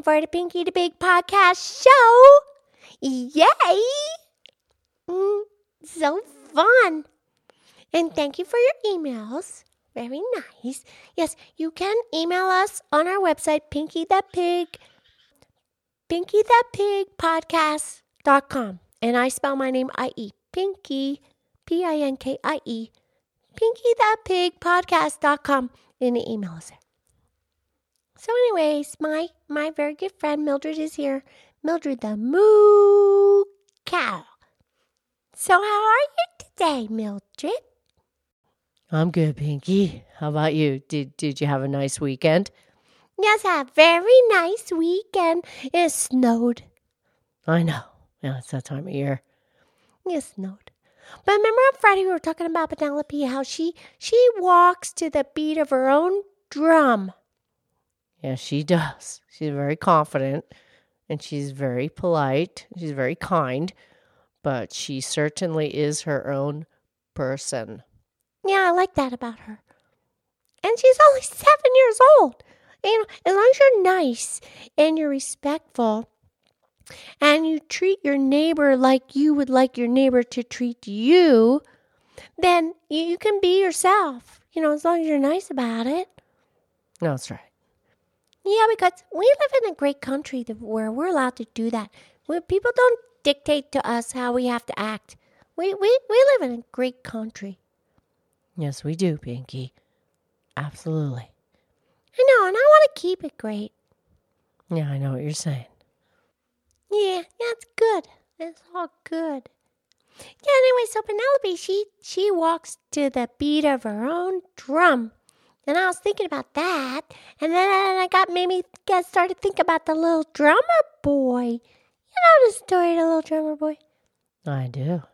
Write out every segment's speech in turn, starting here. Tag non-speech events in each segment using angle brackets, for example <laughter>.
time for the Pinkie the Pig podcast show. Yay! Mm, so fun. And thank you for your emails. Very nice. Yes, you can email us on our website, Pinkie the Pig, Pinkie the Pig podcast.com. And I spell my name I E. Pinkie, P I N K I E, Pinkie the Pig podcast.com. And the email is there. So, anyways, my my very good friend Mildred is here. Mildred the Moo Cow. So, how are you today, Mildred? I'm good, Pinkie. How about you? Did did you have a nice weekend? Yes, I had a very nice weekend. It snowed. I know. Yeah, it's that time of year. It snowed. But remember on Friday we were talking about Penelope, how she she walks to the beat of her own drum. Yeah, she <laughs> does. She's very confident and she's very polite. She's very kind, but she certainly is her own person. Yeah, I like that about her. And she's only seven years old. You know, as long as you're nice and you're respectful and you treat your neighbor like you would like your neighbor to treat you, then you can be yourself. You know, as long as you're nice about it. No, that's right. Yeah, because we live in a great country where we're allowed to do that. Where people don't dictate to us how we have to act. We we we live in a great country. Yes, we do, Pinky. Absolutely. I know, and I want to keep it great. Yeah, I know what you're saying. Yeah, that's good. That's all good. Yeah, anyway, so Penelope, she she walks to the beat of her own drum. And I was thinking about that, and then I got made me get started thinking about the little drummer boy. You know the story of the little drummer boy? I do.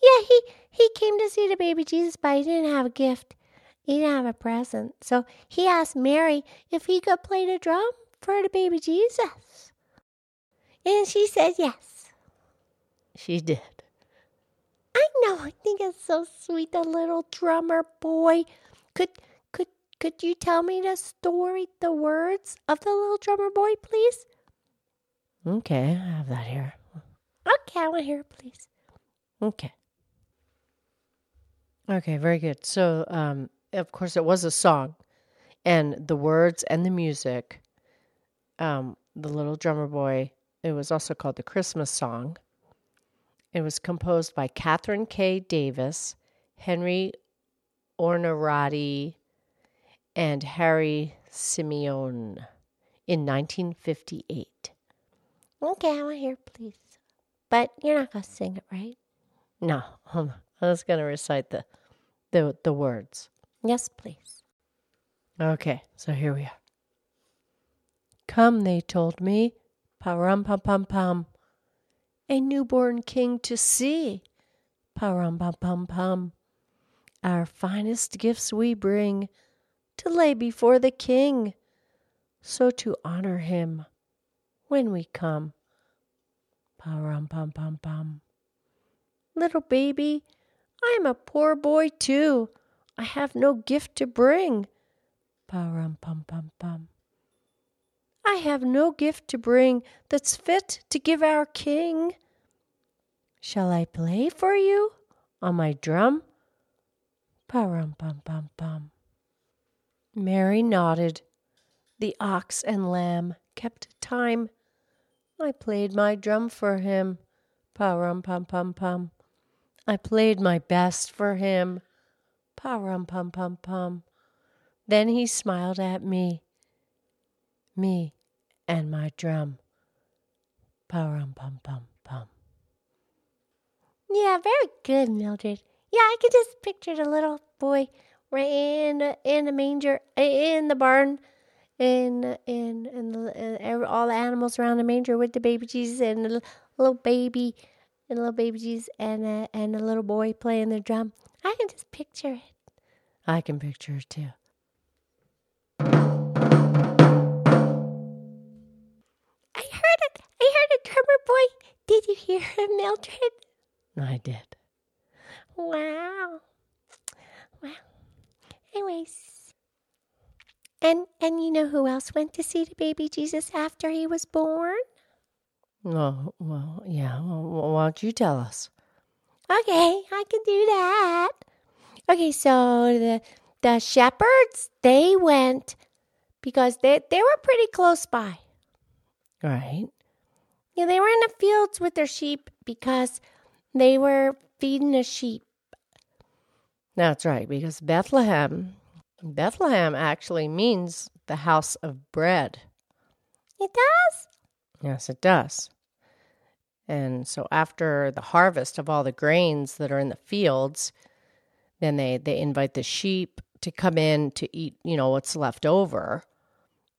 Yeah, he he came to see the baby Jesus, but he didn't have a gift. He didn't have a present. So he asked Mary if he could play the drum for the baby Jesus. And she said yes. She did. I know. I think it's so sweet. The little drummer boy. Could could you tell me the story, the words of the little drummer boy, please? Okay, I have that here. Okay, I want to hear it, please. Okay. Okay, very good. So, um, of course, it was a song, and the words and the music. Um, the little drummer boy. It was also called the Christmas song. It was composed by Katherine K. Davis, Henry Onorati, and Harry Simeone in 1958. Okay, I want to hear please. But you're not going to sing it, right? No, I was going to recite the, the the words. Yes, please. Okay, so here we are. Come, they told me, parum pum pum pum, a newborn king to see, parum pum pum pum. Our finest gifts we bring to lay before the king, so to honor him when we come. Parum pum pum pum. Little baby, I am a poor boy too. I have no gift to bring. Parum pum pum pum. I have no gift to bring that's fit to give our king. Shall I play for you on my drum? Parum pum pum pum. Mary nodded. The ox and lamb kept time. I played my drum for him. Pa rum pum pum pum. I played my best for him. Pa rum pum pum pum. Then he smiled at me. Me and my drum. Pa rum pum pum pum. Yeah, very good, Mildred. Yeah, I could just picture the little boy right in the, in the manger, in the barn, in in and the, all the animals around the manger with the baby Jesus and the little baby, and little baby Jesus and uh, and the little boy playing the drum. I can just picture it. I can picture it too. I heard it. I heard a drummer boy. Did you hear him, Mildred? I did. Wow. Wow. Anyways, And and you know who else went to see the baby Jesus after he was born? Oh, well, yeah. Well, why don't you tell us? Okay, I can do that. Okay, so the the shepherds they went because they they were pretty close by. Right. Yeah, they were in the fields with their sheep because they were feeding the sheep. That's right, because Bethlehem, Bethlehem actually means the house of bread. It does? Yes, it does. And so after the harvest of all the grains that are in the fields, then they, they invite the sheep to come in to eat, you know, what's left over.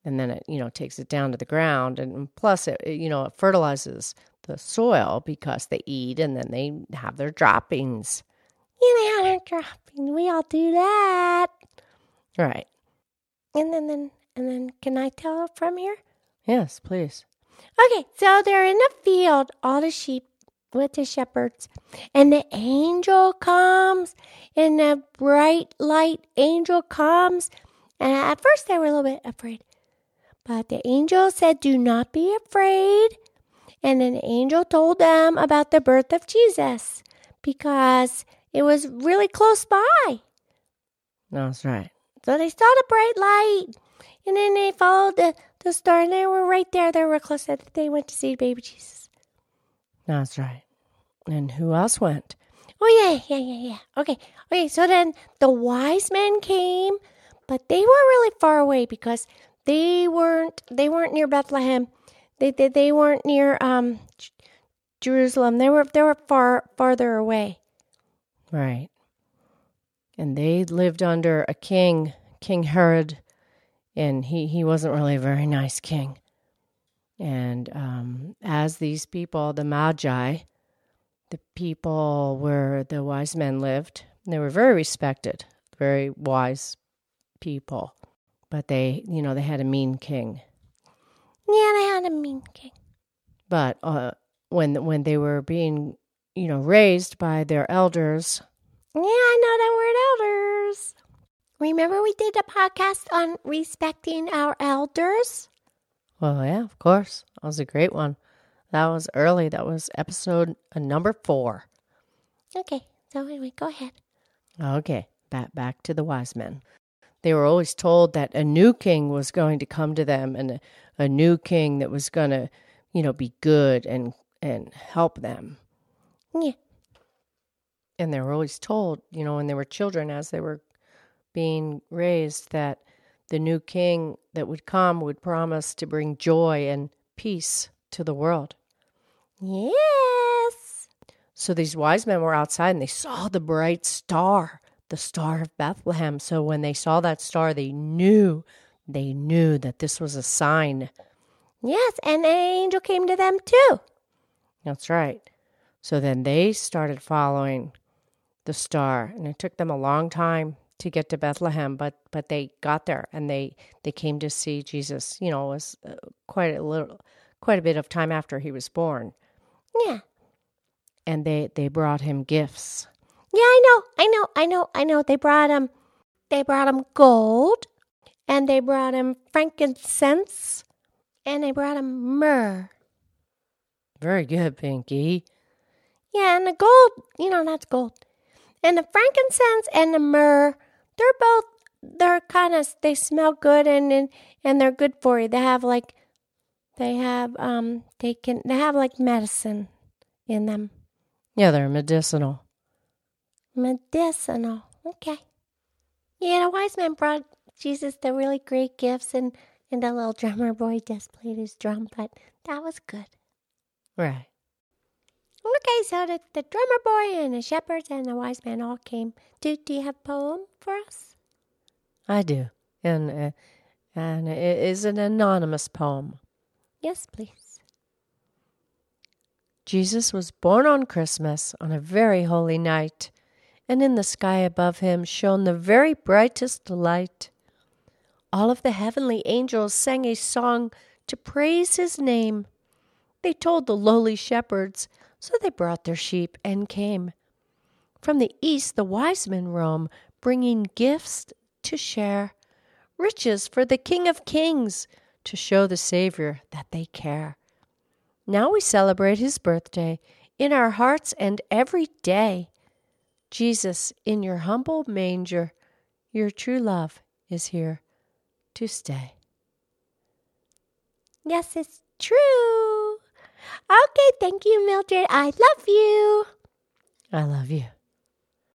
And then it, you know, takes it down to the ground. And plus, it, it, you know, it fertilizes the soil because they eat and then they have their droppings. Had our dropping. We all do that. Right. And then, then, and then, can I tell from here? Yes, please. Okay, so they're in the field, all the sheep with the shepherds, and the angel comes, and the bright light angel comes. And at first, they were a little bit afraid, but the angel said, Do not be afraid. And an angel told them about the birth of Jesus because it was really close by. That's right. So they saw the bright light, and then they followed the, the star, and they were right there. They were close. They went to see baby Jesus. That's right. And who else went? Oh yeah, yeah, yeah, yeah. Okay, okay. So then the wise men came, but they were really far away because they weren't they weren't near Bethlehem. They they, they weren't near um Jerusalem. They were they were far farther away. Right. And they lived under a king, King Herod, and he, he wasn't really a very nice king. And um, as these people, the Magi, the people where the wise men lived, they were very respected, very wise people. But they, you know, they had a mean king. Yeah, they had a mean king. But uh, when when they were being, you know, raised by their elders, Yeah, I know that word elders. Remember we did a podcast on respecting our elders? well, yeah, of course, that was a great one. That was early. That was episode uh, number four. Okay, so anyway, go ahead. Okay, back back to the wise men. They were always told that a new king was going to come to them, and a, a new king that was going to, you know, be good and and help them. Yeah. And they were always told, you know, when they were children, as they were being raised, that the new king that would come would promise to bring joy and peace to the world. Yes. So these wise men were outside and they saw the bright star, the star of Bethlehem. So when they saw that star, they knew, they knew that this was a sign. Yes, and an angel came to them too. That's right. So then they started following the star, and it took them a long time to get to Bethlehem, but but they got there and they they came to see Jesus. You know, it was uh, quite a little, quite a bit of time after he was born, Yeah. and they they brought him gifts. Yeah, I know, I know, I know, I know. They brought him, they brought him gold, and they brought him frankincense, and they brought him myrrh. Very good, Pinkie. Yeah, and the gold, you know, that's gold. And the frankincense and the myrrh, they're both, they're kind of, they smell good and, and and they're good for you. They have like, they have, um, they can, they have like medicine in them. Yeah, they're medicinal. Medicinal. Okay. Yeah, the wise man brought Jesus the really great gifts, and, and the little drummer boy <laughs> just played his drum, but that was good. Right. Okay, so the, the drummer boy and the shepherds and the wise man all came. Do, do you have a poem for us? I do, and uh, and it is an anonymous poem. Yes, please. Jesus was born on Christmas on a very holy night, and in the sky above him shone the very brightest light. All of the heavenly angels sang a song to praise his name. They told the lowly shepherds, so they brought their sheep and came. From the east the wise men roam, bringing gifts to share. riches for the King of Kings to show the Savior that they care. Now we celebrate his birthday in our hearts and every day. Jesus, in your humble manger, your true love is here to stay. Yes, it's true. Okay, thank you, Mildred. I love you. I love you.